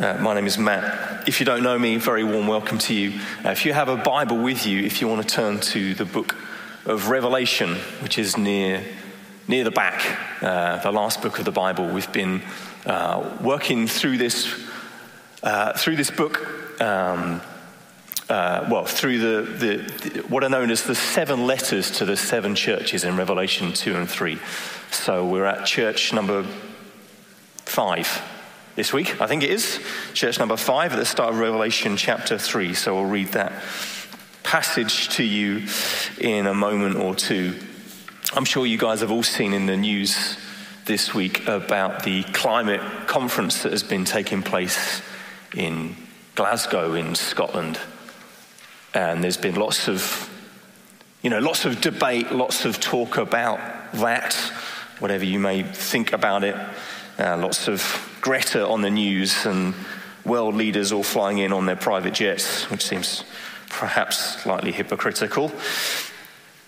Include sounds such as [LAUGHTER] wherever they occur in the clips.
Uh, my name is Matt. If you don't know me, very warm welcome to you. Uh, if you have a Bible with you, if you want to turn to the book of Revelation, which is near, near the back, uh, the last book of the Bible, we've been uh, working through this, uh, through this book. Um, uh, well, through the, the, the, what are known as the seven letters to the seven churches in Revelation 2 and 3. So we're at church number five this week, I think it is. Church number five at the start of Revelation chapter 3. So we'll read that passage to you in a moment or two. I'm sure you guys have all seen in the news this week about the climate conference that has been taking place in Glasgow, in Scotland. And there's been lots of, you know, lots of debate, lots of talk about that, whatever you may think about it. Uh, lots of Greta on the news and world leaders all flying in on their private jets, which seems perhaps slightly hypocritical.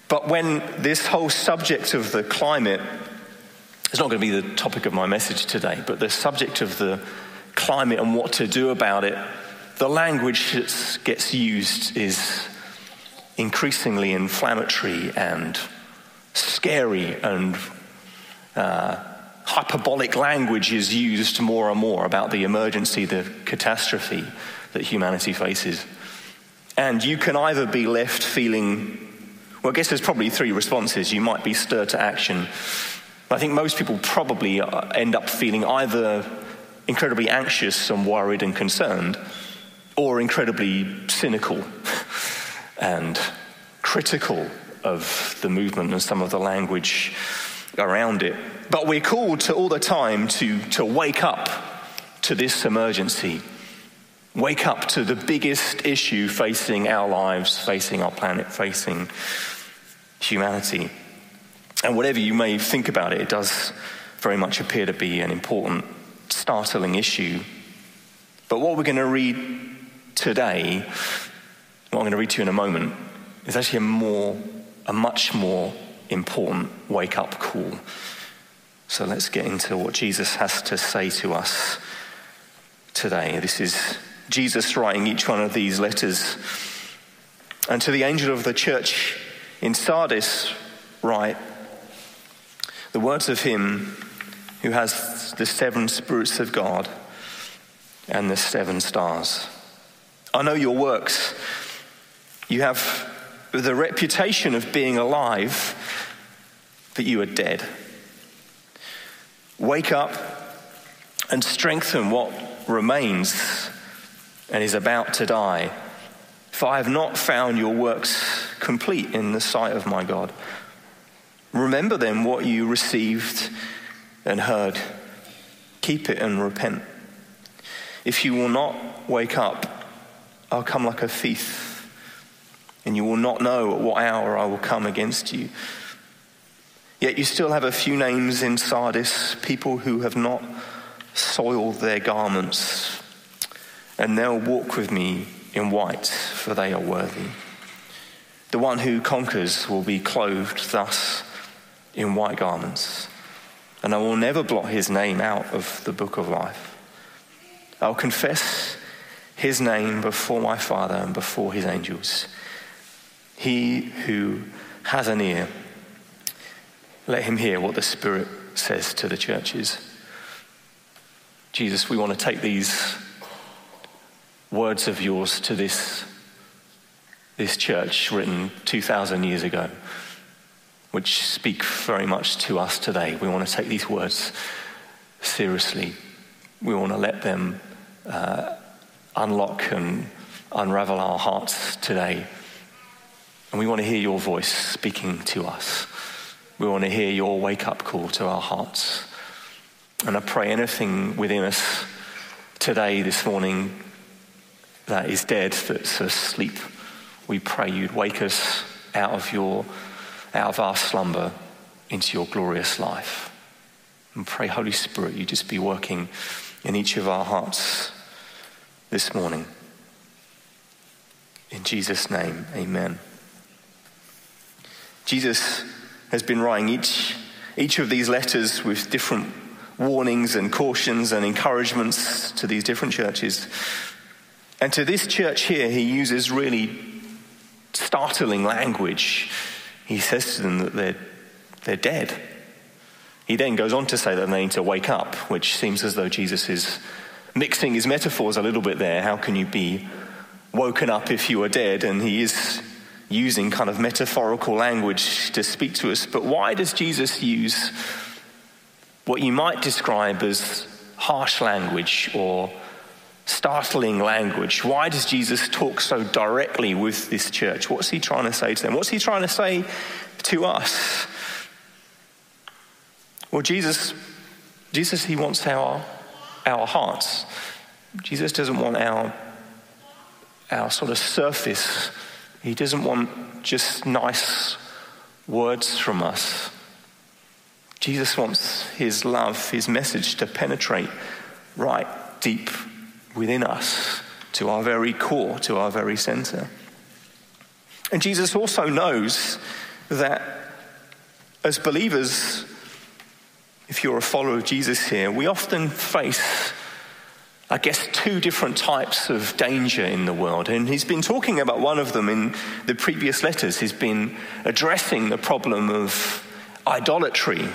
But when this whole subject of the climate is not going to be the topic of my message today, but the subject of the climate and what to do about it, the language that gets used is increasingly inflammatory and scary and uh, hyperbolic language is used more and more about the emergency, the catastrophe that humanity faces. And you can either be left feeling, well, I guess there's probably three responses. You might be stirred to action. I think most people probably uh, end up feeling either incredibly anxious and worried and concerned, or incredibly cynical [LAUGHS] and critical of the movement and some of the language around it. But we're called to all the time to, to wake up to this emergency. Wake up to the biggest issue facing our lives, facing our planet, facing humanity. And whatever you may think about it, it does very much appear to be an important, startling issue. But what we're going to read today, what I'm going to read to you in a moment, is actually a more, a much more important wake up call. So let's get into what Jesus has to say to us today. This is Jesus writing each one of these letters. And to the angel of the church in Sardis, write the words of him who has the seven spirits of God and the seven stars. I know your works. You have the reputation of being alive but you are dead. Wake up and strengthen what remains and is about to die. For I have not found your works complete in the sight of my God. Remember then what you received and heard. Keep it and repent. If you will not wake up, I'll come like a thief, and you will not know at what hour I will come against you. Yet you still have a few names in Sardis, people who have not soiled their garments, and they'll walk with me in white, for they are worthy. The one who conquers will be clothed thus in white garments, and I will never blot his name out of the book of life. I'll confess his name before my Father and before his angels. He who has an ear, let him hear what the Spirit says to the churches. Jesus, we want to take these words of yours to this, this church written 2,000 years ago, which speak very much to us today. We want to take these words seriously. We want to let them uh, unlock and unravel our hearts today. And we want to hear your voice speaking to us. We want to hear your wake up call to our hearts. And I pray anything within us today, this morning, that is dead, that's asleep, we pray you'd wake us out of your out of our slumber into your glorious life. And pray, Holy Spirit, you just be working in each of our hearts this morning. In Jesus' name, amen. Jesus has been writing each, each of these letters with different warnings and cautions and encouragements to these different churches. And to this church here, he uses really startling language. He says to them that they're, they're dead. He then goes on to say that they need to wake up, which seems as though Jesus is mixing his metaphors a little bit there. How can you be woken up if you are dead? And he is using kind of metaphorical language to speak to us. But why does Jesus use what you might describe as harsh language or startling language? Why does Jesus talk so directly with this church? What's he trying to say to them? What's he trying to say to us? Well, Jesus, Jesus, he wants our, our hearts. Jesus doesn't want our, our sort of surface. He doesn't want just nice words from us. Jesus wants his love, his message to penetrate right deep within us, to our very core, to our very center. And Jesus also knows that as believers, if you're a follower of Jesus here, we often face, I guess, two different types of danger in the world. And he's been talking about one of them in the previous letters. He's been addressing the problem of idolatry,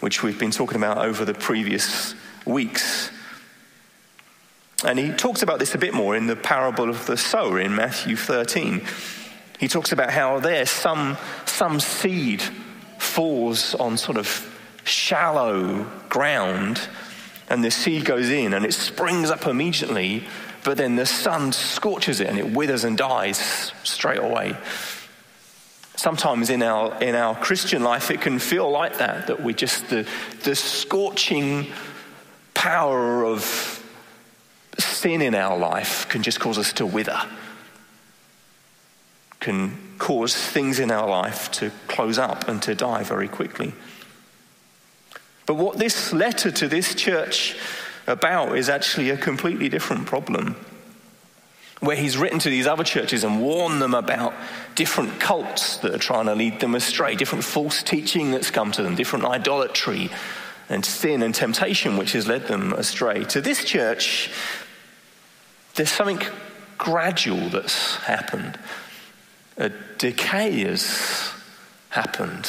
which we've been talking about over the previous weeks. And he talks about this a bit more in the parable of the sower in Matthew 13. He talks about how there some, some seed falls on sort of shallow ground, and the seed goes in and it springs up immediately, but then the sun scorches it and it withers and dies straight away. Sometimes in our, in our Christian life, it can feel like that, that we just, the, the scorching power of sin in our life can just cause us to wither, can cause things in our life to close up and to die very quickly. But what this letter to this church about is actually a completely different problem. Where he's written to these other churches and warned them about different cults that are trying to lead them astray, different false teaching that's come to them, different idolatry and sin and temptation which has led them astray. To this church, there's something gradual that's happened. A decay has happened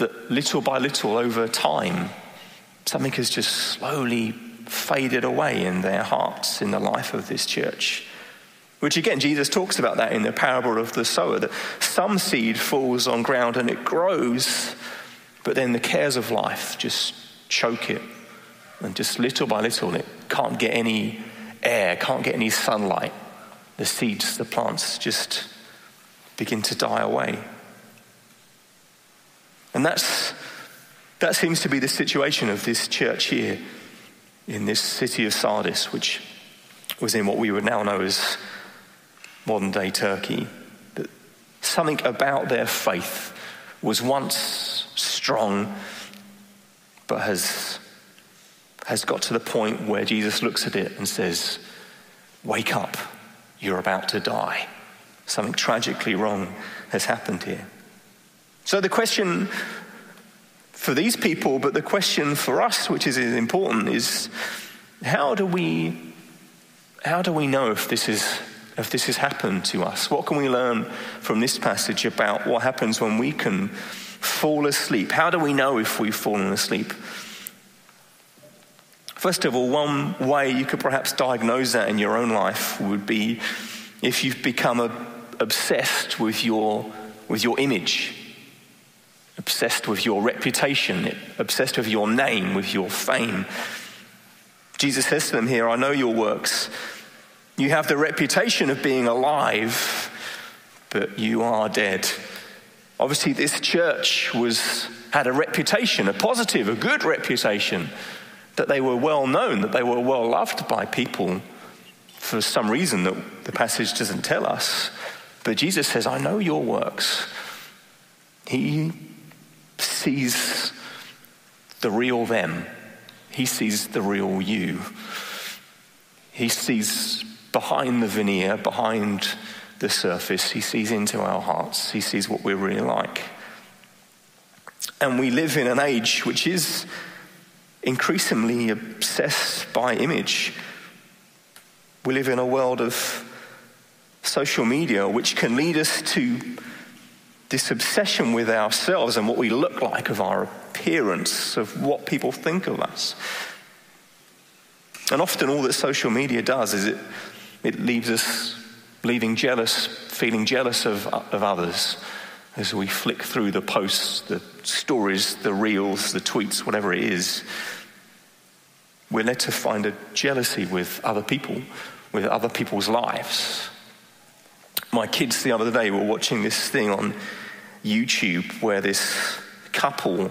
that little by little over time, something has just slowly faded away in their hearts, in the life of this church. Which again, Jesus talks about that in the parable of the sower that some seed falls on ground and it grows, but then the cares of life just choke it. And just little by little, it can't get any air, can't get any sunlight. The seeds, the plants just begin to die away. And that's, that seems to be the situation of this church here in this city of Sardis, which was in what we would now know as modern day Turkey. That something about their faith was once strong, but has, has got to the point where Jesus looks at it and says, Wake up, you're about to die. Something tragically wrong has happened here. So the question for these people, but the question for us, which is important, is how do we how do we know if this is if this has happened to us? What can we learn from this passage about what happens when we can fall asleep? How do we know if we've fallen asleep? First of all, one way you could perhaps diagnose that in your own life would be if you've become a, obsessed with your, with your image obsessed with your reputation, obsessed with your name, with your fame. Jesus says to them here, I know your works. You have the reputation of being alive, but you are dead. Obviously, this church was, had a reputation, a positive, a good reputation, that they were well known, that they were well loved by people for some reason that the passage doesn't tell us. But Jesus says, I know your works. He sees the real them, he sees the real you. He sees behind the veneer, behind the surface, he sees into our hearts, he sees what we're really like. And we live in an age which is increasingly obsessed by image. We live in a world of social media which can lead us to this obsession with ourselves and what we look like, of our appearance, of what people think of us. And often, all that social media does is it, it leaves us leaving jealous, feeling jealous of, of others as we flick through the posts, the stories, the reels, the tweets, whatever it is. We're led to find a jealousy with other people, with other people's lives. My kids the other day were watching this thing on YouTube where this couple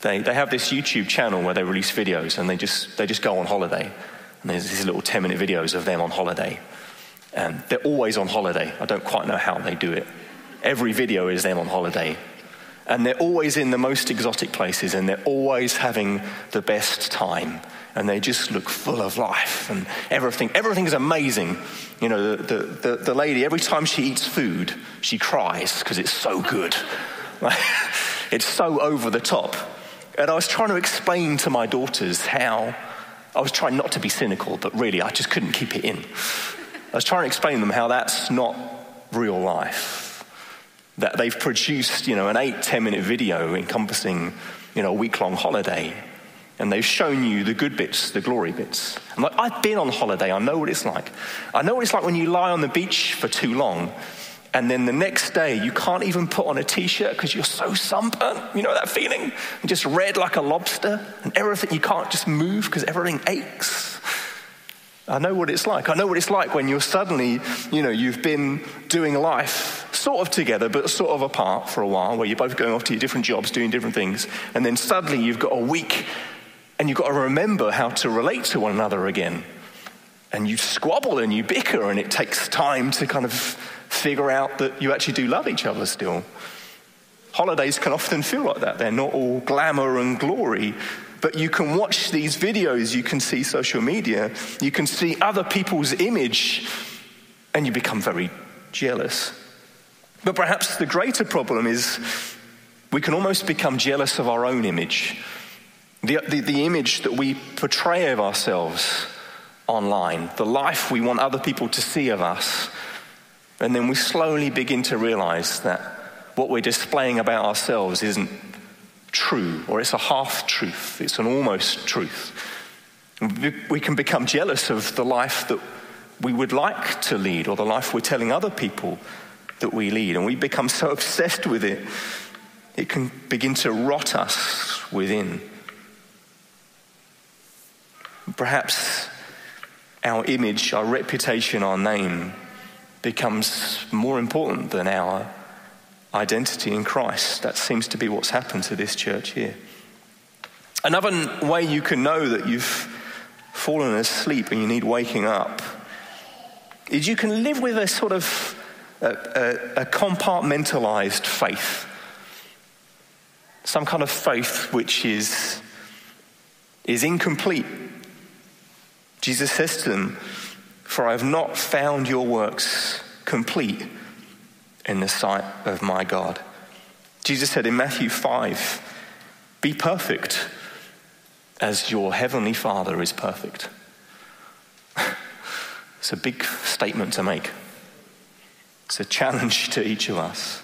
they, they have this YouTube channel where they release videos and they just, they just go on holiday. And there's these little 10 minute videos of them on holiday. And they're always on holiday. I don't quite know how they do it. Every video is them on holiday. And they're always in the most exotic places and they're always having the best time. And they just look full of life and everything. Everything is amazing. You know, the, the, the, the lady, every time she eats food, she cries because it's so good. [LAUGHS] it's so over the top. And I was trying to explain to my daughters how I was trying not to be cynical, but really I just couldn't keep it in. I was trying to explain to them how that's not real life. That they've produced, you know, an eight, ten minute video encompassing, you know, a week long holiday. And they've shown you the good bits, the glory bits. I'm like, I've been on holiday. I know what it's like. I know what it's like when you lie on the beach for too long and then the next day you can't even put on a t-shirt because you're so sunburnt you know that feeling just red like a lobster and everything you can't just move because everything aches i know what it's like i know what it's like when you're suddenly you know you've been doing life sort of together but sort of apart for a while where you're both going off to your different jobs doing different things and then suddenly you've got a week and you've got to remember how to relate to one another again and you squabble and you bicker and it takes time to kind of figure out that you actually do love each other still. Holidays can often feel like that. They're not all glamour and glory, but you can watch these videos, you can see social media, you can see other people's image, and you become very jealous. But perhaps the greater problem is we can almost become jealous of our own image, the, the, the image that we portray of ourselves online, the life we want other people to see of us. And then we slowly begin to realize that what we're displaying about ourselves isn't true, or it's a half truth, it's an almost truth. We can become jealous of the life that we would like to lead, or the life we're telling other people that we lead, and we become so obsessed with it, it can begin to rot us within. Perhaps our image, our reputation, our name becomes more important than our identity in Christ. That seems to be what's happened to this church here. Another way you can know that you've fallen asleep and you need waking up is you can live with a sort of a, a, a compartmentalized faith. Some kind of faith which is, is incomplete. Jesus says to them, for I have not found your works complete in the sight of my God. Jesus said in Matthew 5 Be perfect as your heavenly Father is perfect. [LAUGHS] it's a big statement to make. It's a challenge to each of us.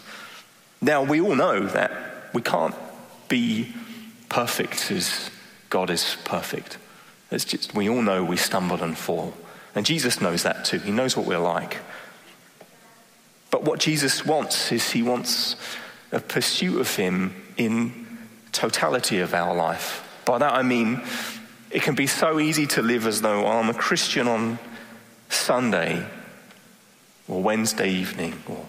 Now, we all know that we can't be perfect as God is perfect. It's just, we all know we stumble and fall. And Jesus knows that too. He knows what we're like. But what Jesus wants is he wants a pursuit of him in totality of our life. By that I mean, it can be so easy to live as though I'm a Christian on Sunday or Wednesday evening or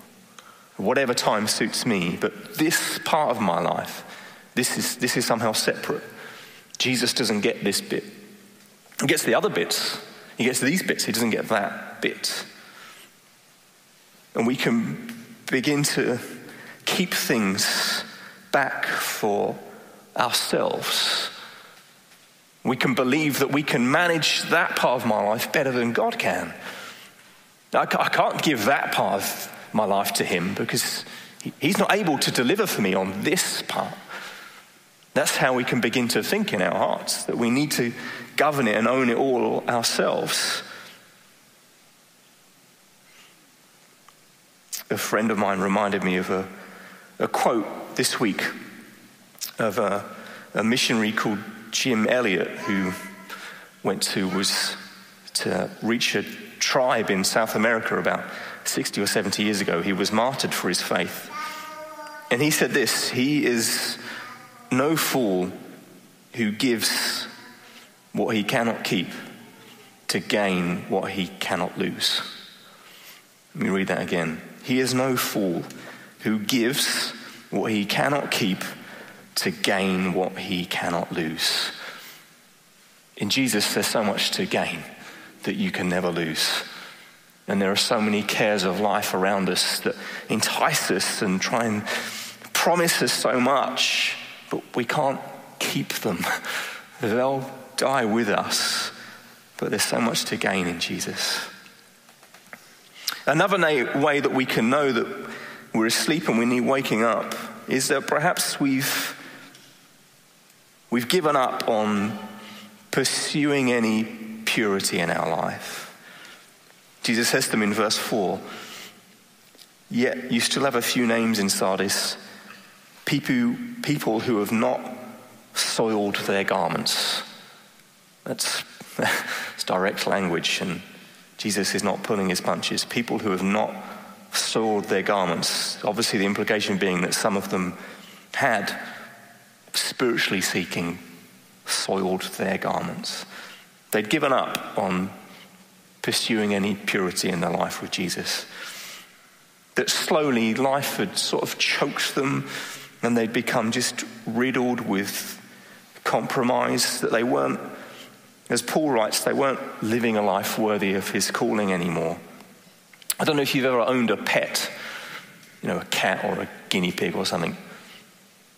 whatever time suits me, but this part of my life, this is, this is somehow separate. Jesus doesn't get this bit. He gets the other bits, he gets these bits, he doesn't get that bit. And we can begin to keep things back for ourselves. We can believe that we can manage that part of my life better than God can. I can't give that part of my life to Him because He's not able to deliver for me on this part. That's how we can begin to think in our hearts, that we need to govern it and own it all ourselves. A friend of mine reminded me of a, a quote this week of a, a missionary called Jim Elliot, who went to was to reach a tribe in South America about 60 or 70 years ago. He was martyred for his faith. And he said this He is no fool who gives what he cannot keep to gain what he cannot lose. Let me read that again. He is no fool who gives what he cannot keep to gain what he cannot lose. In Jesus, there's so much to gain that you can never lose. And there are so many cares of life around us that entice us and try and promise us so much, but we can't keep them. [LAUGHS] They'll die with us, but there's so much to gain in Jesus. Another way that we can know that we're asleep and we need waking up is that perhaps we've, we've given up on pursuing any purity in our life. Jesus says to them in verse 4 Yet you still have a few names in Sardis, people, people who have not soiled their garments. That's, [LAUGHS] that's direct language, and Jesus is not pulling his punches. People who have not soiled their garments. Obviously, the implication being that some of them had, spiritually seeking, soiled their garments. They'd given up on pursuing any purity in their life with Jesus. That slowly life had sort of choked them and they'd become just riddled with compromise, that they weren't, as Paul writes, they weren't living a life worthy of his calling anymore. I don't know if you've ever owned a pet, you know, a cat or a guinea pig or something.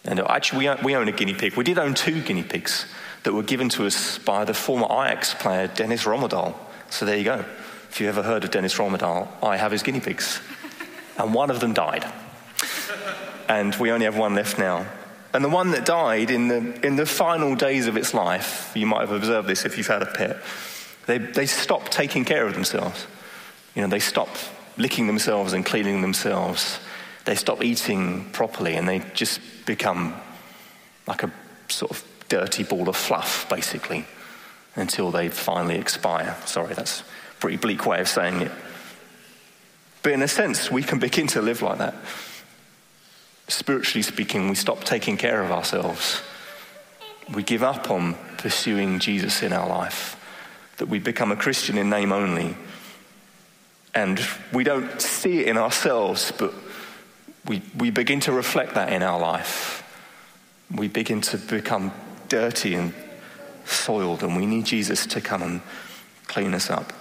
And actually, we own a guinea pig. We did own two guinea pigs that were given to us by the former Ajax player, Dennis Rommedahl. So there you go. If you've ever heard of Dennis Rommedahl, I have his guinea pigs. And one of them died. And we only have one left now. And the one that died in the, in the final days of its life, you might have observed this if you've had a pet, they, they stopped taking care of themselves. You know, they stopped licking themselves and cleaning themselves. They stop eating properly and they just become like a sort of dirty ball of fluff, basically until they finally expire. Sorry, that's a pretty bleak way of saying it. But in a sense, we can begin to live like that. Spiritually speaking, we stop taking care of ourselves. We give up on pursuing Jesus in our life. That we become a Christian in name only. And we don't see it in ourselves, but we, we begin to reflect that in our life. We begin to become dirty and soiled, and we need Jesus to come and clean us up.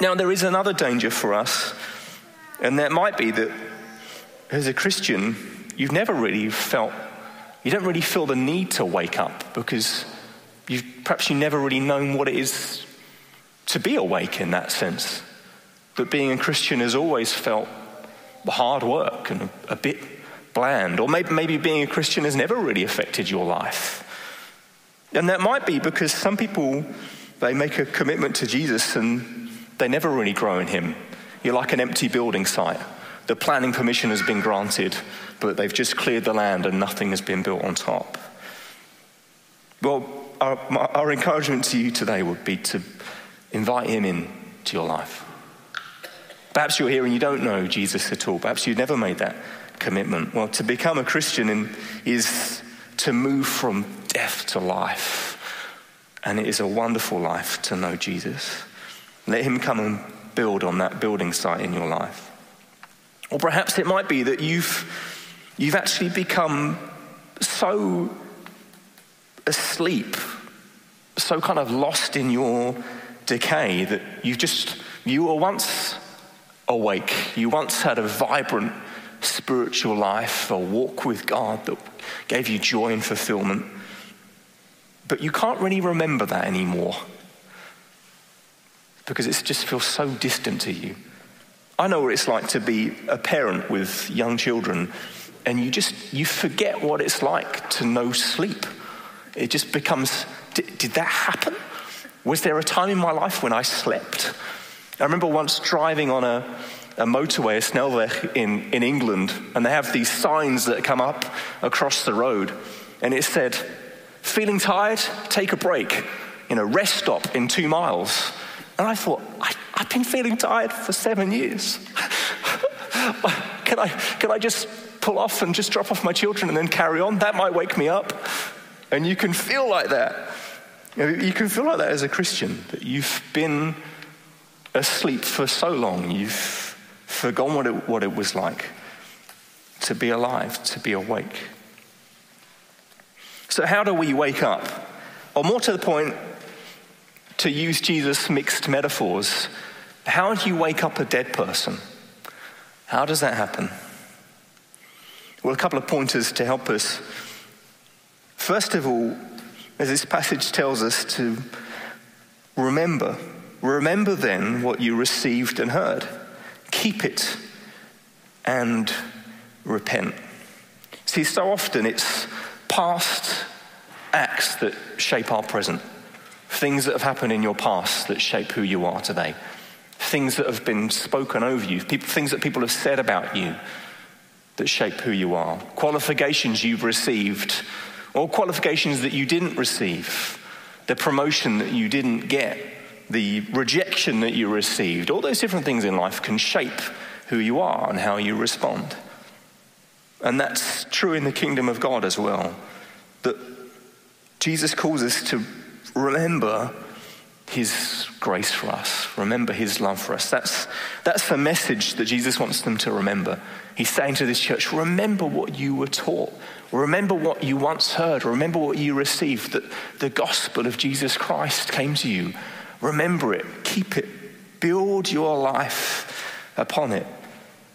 Now, there is another danger for us, and that might be that as a Christian, you've never really felt, you don't really feel the need to wake up because you've perhaps you've never really known what it is to be awake in that sense. That being a Christian has always felt hard work and a, a bit bland, or maybe, maybe being a Christian has never really affected your life. And that might be because some people, they make a commitment to Jesus and they never really grow in Him. You're like an empty building site. The planning permission has been granted, but they've just cleared the land and nothing has been built on top. Well, our, our encouragement to you today would be to invite Him in to your life. Perhaps you're here and you don't know Jesus at all. Perhaps you've never made that commitment. Well, to become a Christian is to move from death to life. And it is a wonderful life to know Jesus. Let Him come and build on that building site in your life. Or perhaps it might be that you've, you've actually become so asleep, so kind of lost in your decay that you just, you were once awake. You once had a vibrant spiritual life, a walk with God that gave you joy and fulfillment. But you can't really remember that anymore because it just feels so distant to you. I know what it's like to be a parent with young children and you just you forget what it's like to know sleep. It just becomes did, did that happen? Was there a time in my life when I slept? I remember once driving on a, a motorway, a Snelweg in, in England, and they have these signs that come up across the road, and it said, Feeling tired? Take a break. In a rest stop in two miles. And I thought, I, have been feeling tired for seven years. can, I, can I just pull off and just drop off my children and then carry on? That might wake me up. And you can feel like that. You can feel like that as a Christian, that you've been asleep for so long, you've forgotten what it, what it was like to be alive, to be awake. So, how do we wake up? Or more to the point, to use Jesus' mixed metaphors, how do you wake up a dead person? How does that happen? Well, a couple of pointers to help us. First of all, as this passage tells us to remember, remember then what you received and heard. Keep it and repent. See, so often it's past acts that shape our present, things that have happened in your past that shape who you are today, things that have been spoken over you, people, things that people have said about you that shape who you are, qualifications you've received or qualifications that you didn't receive, the promotion that you didn't get, the rejection that you received, all those different things in life can shape who you are and how you respond. And that's true in the kingdom of God as well. That Jesus calls us to remember his grace for us, remember his love for us. That's, that's the message that Jesus wants them to remember. He's saying to this church, remember what you were taught. Remember what you once heard. Remember what you received, that the gospel of Jesus Christ came to you. Remember it, keep it, build your life upon it.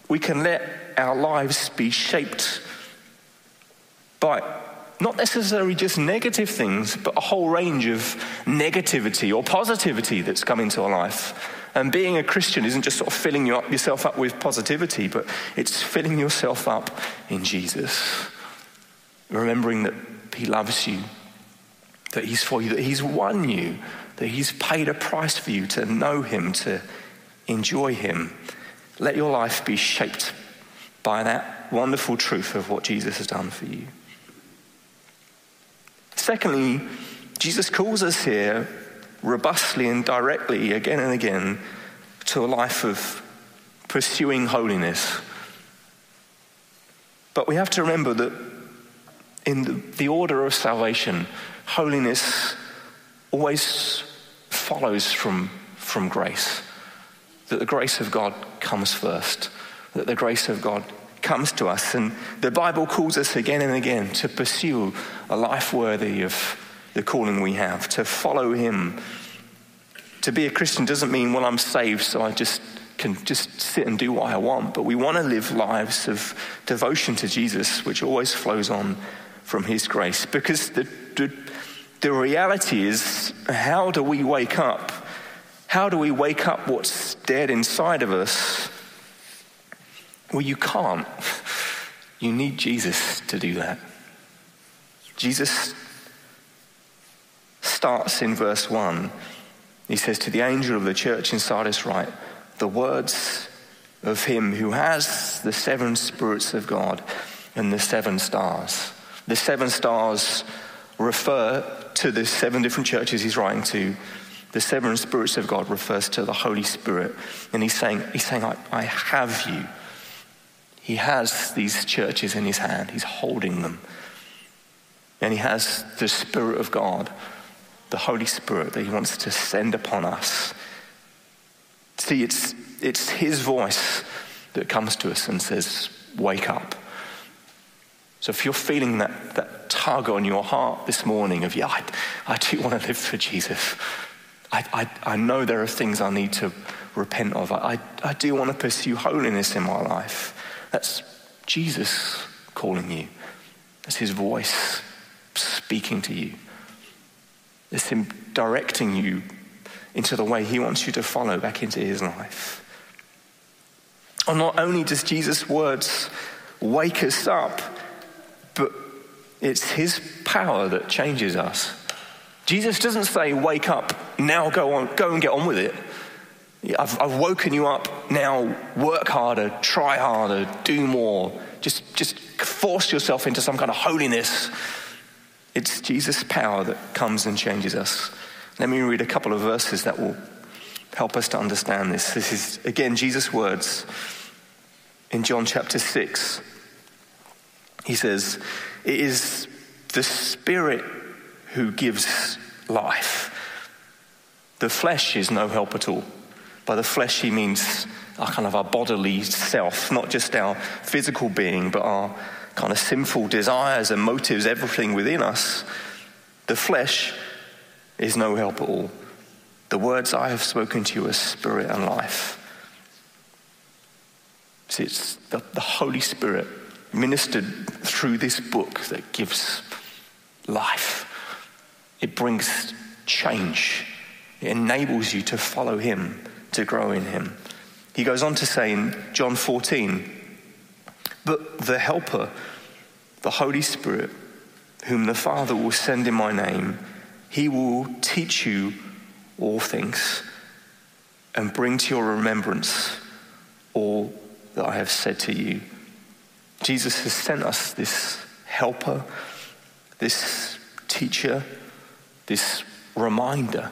We can let our lives be shaped by not necessarily just negative things, but a whole range of negativity or positivity that's come into our life. And being a Christian isn't just sort of filling you up, yourself up with positivity, but it's filling yourself up in Jesus. Remembering that He loves you, that He's for you, that He's won you, that He's paid a price for you to know Him, to enjoy Him. Let your life be shaped by that wonderful truth of what Jesus has done for you. Secondly, Jesus calls us here robustly and directly again and again to a life of pursuing holiness. But we have to remember that in the, order of salvation, holiness always follows from, from grace. That the grace of God comes first, that the grace of God comes to us. And the Bible calls us again and again to pursue a life worthy of the calling we have, to follow Him. To be a Christian doesn't mean, well, I'm saved, so I just can just sit and do what I want. But we want to live lives of devotion to Jesus, which always flows on from His grace. Because the, the, the reality is, how do we wake up? How do we wake up what's dead inside of us? Well, you can't. You need Jesus to do that. Jesus starts in verse 1. He says, To the angel of the church in Sardis, write the words of him who has the seven spirits of God and the seven stars. The seven stars refer to the seven different churches he's writing to. The seven spirits of God refers to the Holy Spirit. And he's saying, he's saying I, I have you. He has these churches in his hand, he's holding them. And he has the Spirit of God, the Holy Spirit that he wants to send upon us. See, it's, it's his voice that comes to us and says, Wake up. So if you're feeling that, that tug on your heart this morning of, yeah, I, I do want to live for Jesus. I, I, I know there are things I need to repent of. I, I do want to pursue holiness in my life. That's Jesus calling you. That's his voice speaking to you. It's him directing you into the way he wants you to follow back into his life. And not only does Jesus' words wake us up, but it's His power that changes us. Jesus doesn't say, Wake up, now go on, go and get on with it. I've, I've woken you up, now work harder, try harder, do more. Just, just force yourself into some kind of holiness. It's Jesus' power that comes and changes us. Let me read a couple of verses that will help us to understand this. This is, again, Jesus' words in John chapter 6. He says, It is the Spirit who gives life. The flesh is no help at all. By the flesh, he means our kind of our bodily self, not just our physical being, but our kind of sinful desires and motives, everything within us. The flesh is no help at all. The words I have spoken to you are spirit and life. See, it's the, the Holy Spirit ministered through this book that gives life. It brings change. It enables you to follow Him, to grow in Him. He goes on to say in John 14, but the Helper, the Holy Spirit, whom the Father will send in my name, He will teach you all things and bring to your remembrance all that I have said to you. Jesus has sent us this helper, this teacher, this reminder.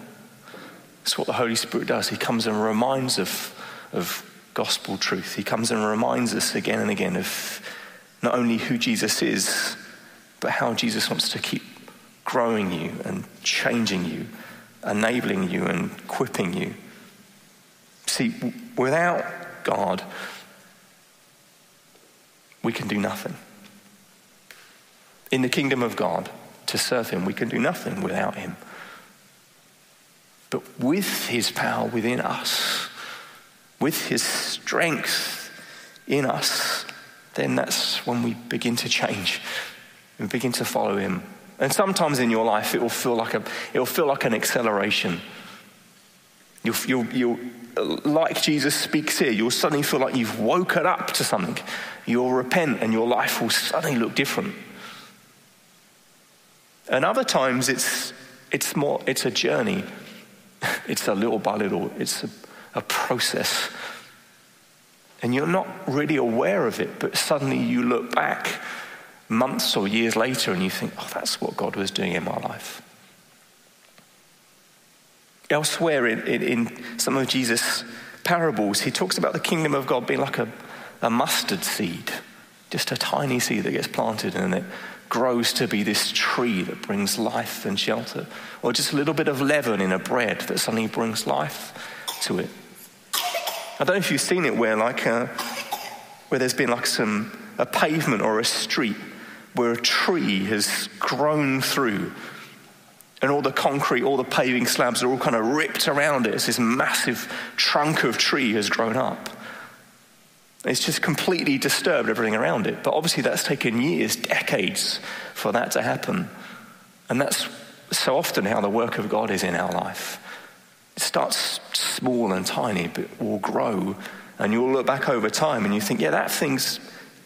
That's what the Holy Spirit does. He comes and reminds of, of gospel truth. He comes and reminds us again and again of not only who Jesus is, but how Jesus wants to keep growing you and changing you, enabling you and equipping you. See, without God, we can do nothing. In the kingdom of God, to serve Him, we can do nothing without Him. But with His power within us, with His strength in us, then that's when we begin to change and begin to follow Him. And sometimes in your life, it will feel like, a, it will feel like an acceleration. You'll, you'll, you'll, like Jesus speaks here, you'll suddenly feel like you've woken up to something. You'll repent and your life will suddenly look different. And other times it's, it's more, it's a journey. [LAUGHS] It's a little by little, it's a, a process. And you're not really aware of it, but suddenly you look back months or years later and you think, oh, that's what God was doing in my life. Elsewhere in, in, in some of Jesus' parables, he talks about the kingdom of God being like a, a mustard seed, just a tiny seed that gets planted and it grows to be this tree that brings life and shelter, or just a little bit of leaven in a bread that suddenly brings life to it. I don't know if you've seen it where, like, uh, where there's been like some a pavement or a street where a tree has grown through, and all the concrete, all the paving slabs are all kind of ripped around it. It's this massive trunk of tree has grown up. It's just completely disturbed everything around it. But obviously, that's taken years, decades for that to happen. And that's so often how the work of God is in our life. It starts small and tiny, but will grow. And you'll look back over time and you think, yeah, that thing's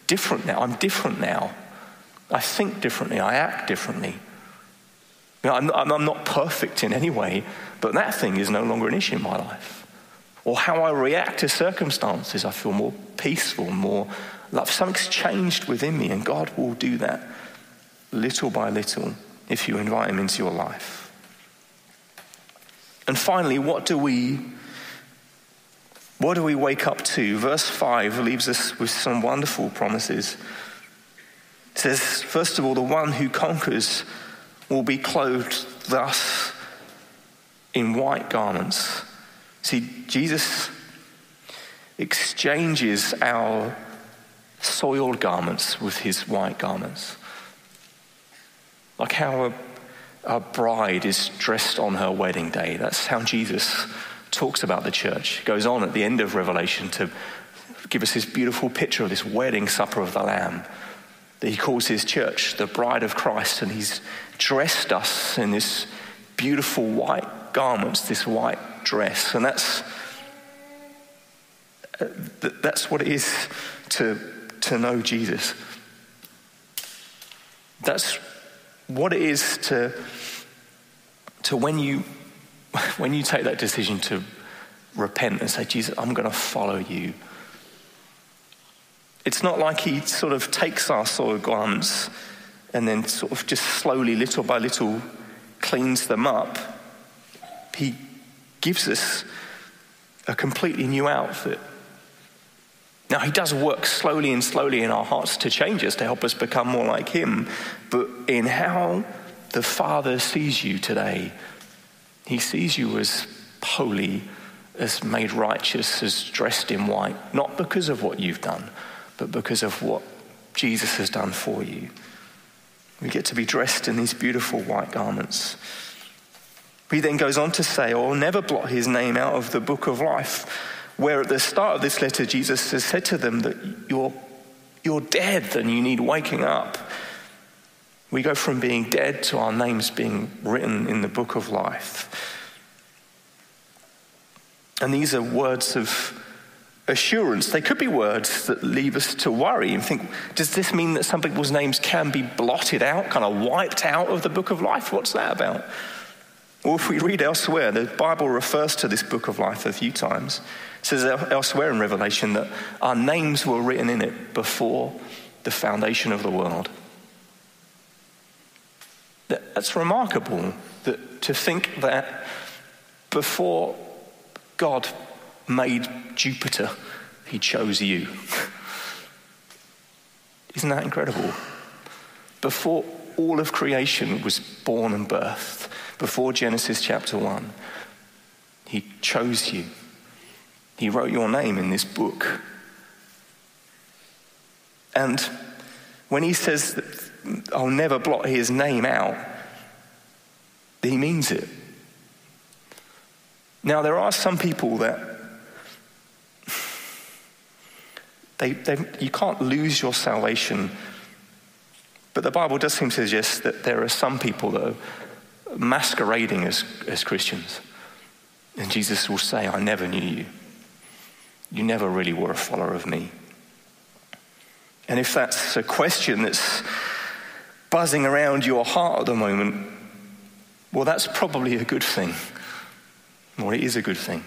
different now. I'm different now. I think differently. I act differently. You know, I'm, I'm not perfect in any way, but that thing is no longer an issue in my life or how I react to circumstances. I feel more peaceful, more love. Something's changed within me, and God will do that little by little if you invite Him into your life. And finally, what do we what do we wake up to? Verse 5 leaves us with some wonderful promises. It says, first of all, the one who conquers will be clothed thus in white garments See, Jesus exchanges our soiled garments with his white garments. Like how a, a, bride is dressed on her wedding day. That's how Jesus talks about the church. He goes on at the end of Revelation to give us this beautiful picture of this wedding supper of the Lamb that he calls his church the bride of Christ, and he's dressed us in this beautiful white garments, this white dress. And that's, uh, that's what it is to to know Jesus. That's what it is to, to when, you, [LAUGHS] when you take that decision to repent and say, Jesus, I'm going to follow you. It's not like he sort of takes our soiled garments and then sort of just slowly, little by little, cleans them up. He gives us a completely new outfit. Now, he does work slowly and slowly in our hearts to change us, to help us become more like him. But in how the Father sees you today, he sees you as holy, as made righteous, as dressed in white, not because of what you've done, but because of what Jesus has done for you. We get to be dressed in these beautiful white garments. He then goes on to say, I will never blot his name out of the book of life, where at the start of this letter, Jesus has said to them that you're, you're dead and you need waking up. We go from being dead to our names being written in the book of life. And these are words of assurance. They could be words that leave us to worry and think, does this mean that some people's names can be blotted out, kind of wiped out of the book of life? What's that about? Or if we read elsewhere, the Bible refers to this book of life a few times. It says elsewhere in Revelation that our names were written in it before the foundation of the world. That's remarkable that, to think that before God made Jupiter, he chose you. [LAUGHS] Isn't that incredible? Before all of creation was born and birthed, before Genesis chapter 1, he chose you. He wrote your name in this book. And when he says that I'll never blot his name out, he means it. Now, there are some people that They, they, you can't lose your salvation. But the Bible does seem to suggest that there are some people are masquerading as, as Christians. And Jesus will say, I never knew you. You never really were a follower of me. And if that's a question that's buzzing around your heart at the moment, well, that's probably a good thing. Well, it is a good thing.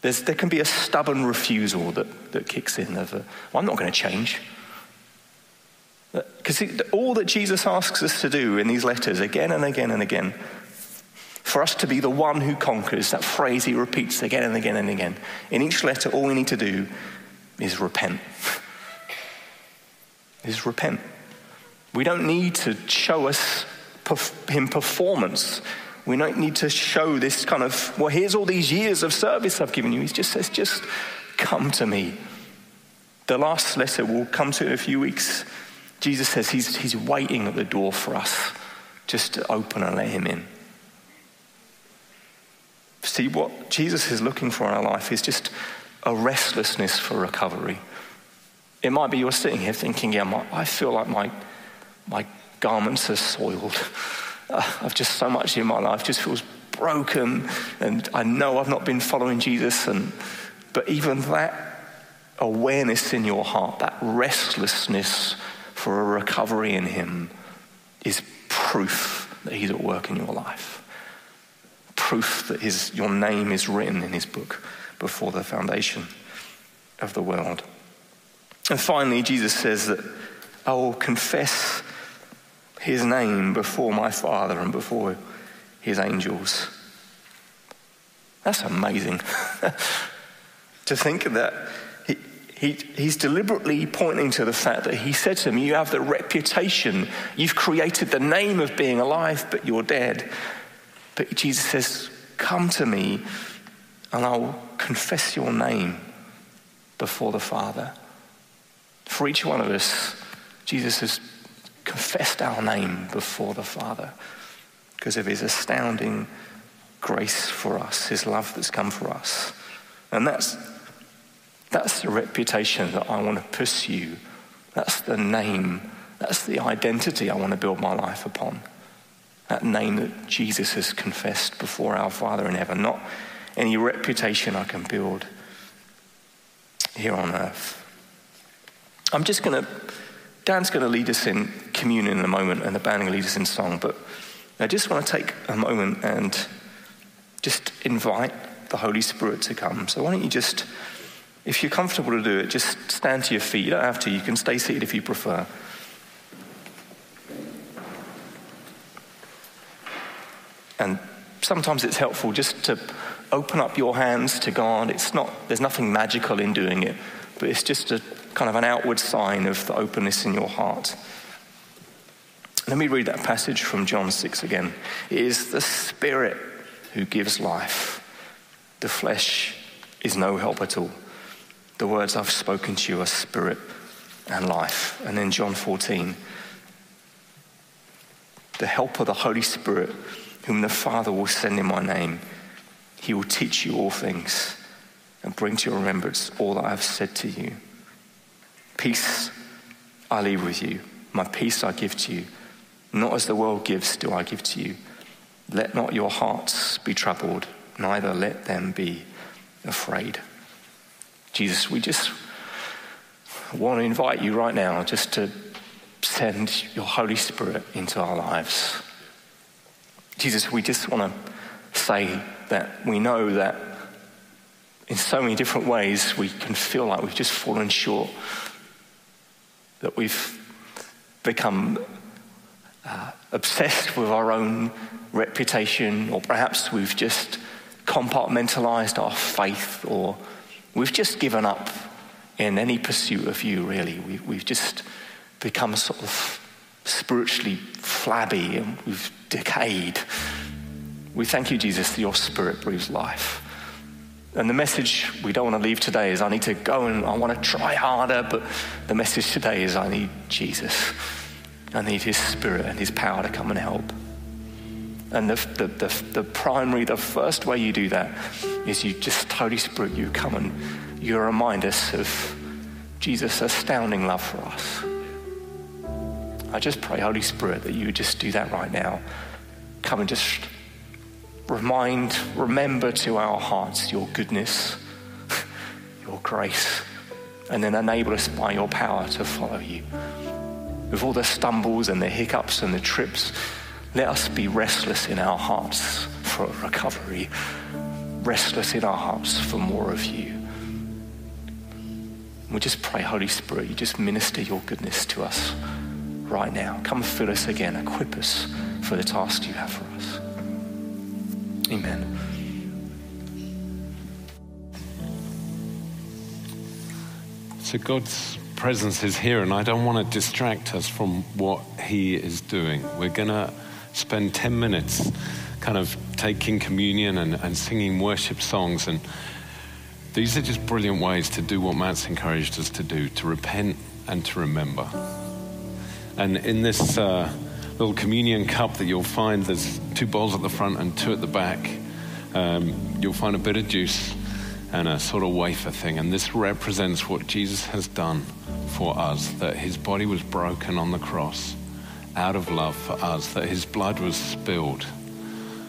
There's, there can be a stubborn refusal that, that kicks in of, a, well, I'm not going to change. Because all that Jesus asks us to do in these letters again and again and again, for us to be the one who conquers, that phrase he repeats again and again and again. In each letter, all we need to do is repent. [LAUGHS] is repent. We don't need to show us him performance we don't need to show this kind of, well, here's all these years of service I've given you. He just says, just come to me. The last letter we'll come to in a few weeks. Jesus says he's, he's waiting at the door for us just to open and let him in. See, what Jesus is looking for in our life is just a restlessness for recovery. It might be you're sitting here thinking, yeah, my, I feel like my, my garments are soiled. [LAUGHS] I've just so much in my life just feels broken, and I know I've not been following Jesus. And but even that awareness in your heart, that restlessness for a recovery in Him, is proof that He's at work in your life. Proof that his, your name is written in His book before the foundation of the world. And finally, Jesus says that I will confess his name before my Father and before his angels. That's amazing. [LAUGHS] to think of that he, he, he's deliberately pointing to the fact that he said to him, You have the reputation, you've created the name of being alive, but you're dead. But Jesus says, Come to me, and I'll confess your name before the Father. For each one of us, Jesus has confessed our name before the Father because of his astounding grace for us, his love that's come for us. And that's, that's the reputation that I want to pursue. That's the name, that's the identity I want to build my life upon. That name that Jesus has confessed before our Father in heaven, not any reputation I can build here on earth. I'm just going to, Dan's going to lead us in communion in a moment, and the band will lead us in song, but I just want to take a moment and just invite the Holy Spirit to come. So why don't you just, if you're comfortable to do it, just stand to your feet. You don't have to, you can stay seated if you prefer. And sometimes it's helpful just to open up your hands to God. It's not, there's nothing magical in doing it, but it's just a kind of an outward sign of the openness in your heart. Let me read that passage from John 6 again. It is the Spirit who gives life. The flesh is no help at all. The words I've spoken to you are spirit and life. And then John 14, the help of the Holy Spirit, whom the Father will send in my name, he will teach you all things and bring to your remembrance all that I have said to you. Peace I leave with you, my peace I give to you. Not as the world gives, do I give to you. Let not your hearts be troubled, neither let them be afraid. Jesus, we just want to invite you right now just to send your Holy Spirit into our lives. Jesus, we just want to say that we know that in so many different ways we can feel like we've just fallen short, that we've become uh, obsessed with our own reputation, or perhaps we've just compartmentalized our faith, or we've just given up in any pursuit of you, really. We, we've just become sort of spiritually flabby and we've decayed. We thank you, Jesus, that your spirit breathes life. And the message we don't want to leave today is I need to go and I want to try harder, but the message today is I need Jesus. I need his spirit and his power to come and help. And the, the, the, the, primary, the first way you do that is you just, Holy Spirit, you come and you remind us of Jesus' astounding love for us. I just pray, Holy Spirit, that you would just do that right now. Come and just remind, remember to our hearts your goodness, [LAUGHS] your grace, and then enable us by your power to follow you. With all the stumbles and the hiccups and the trips, let us be restless in our hearts for recovery, restless in our hearts for more of you. We just pray, Holy Spirit, you just minister your goodness to us right now. Come fill us again, equip us for the task you have for us. Amen. So God's presence is here, and I don't want to distract us from what He is doing. We're going to spend 10 minutes kind of taking communion and, and singing worship songs. And these are just brilliant ways to do what Matt's encouraged us to do to repent and to remember. And in this uh, little communion cup that you'll find, there's two bowls at the front and two at the back. Um, you'll find a bit of juice and a sort of wafer thing. And this represents what Jesus has done for us that his body was broken on the cross out of love for us, that his blood was spilled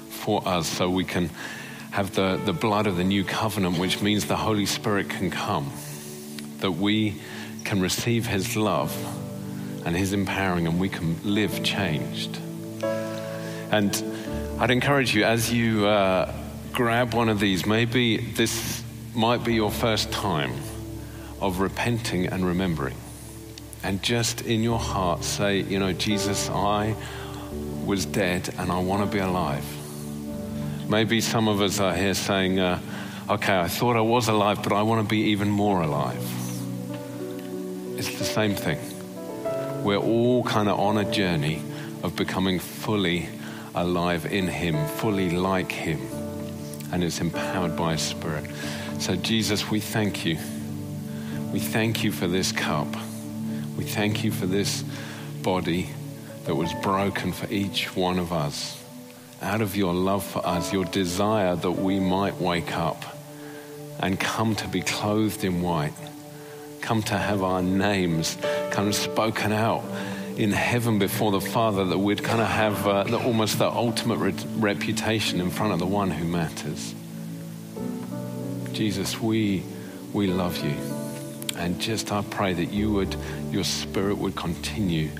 for us so we can have the, the blood of the new covenant, which means the Holy Spirit can come, that we can receive his love and his empowering, and we can live changed. And I'd encourage you as you uh, grab one of these, maybe this might be your first time of repenting and remembering and just in your heart say, you know, Jesus, I was dead and I want to be alive. Maybe some of us are here saying, uh, okay, I thought I was alive, but I want to be even more alive. It's the same thing. We're all kind of on a journey of becoming fully alive in Him, fully like Him, and it's empowered by His Spirit. So, Jesus, we thank you. We thank you for this cup. We thank you for this body that was broken for each one of us. Out of your love for us, your desire that we might wake up and come to be clothed in white, come to have our names kind of spoken out in heaven before the Father, that we'd kind of have uh, the, almost the ultimate re- reputation in front of the one who matters. Jesus, we, we love you And just I pray that you would, your spirit would continue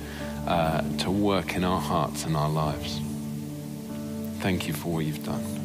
uh, to work in our hearts and our lives. Thank you for what you've done.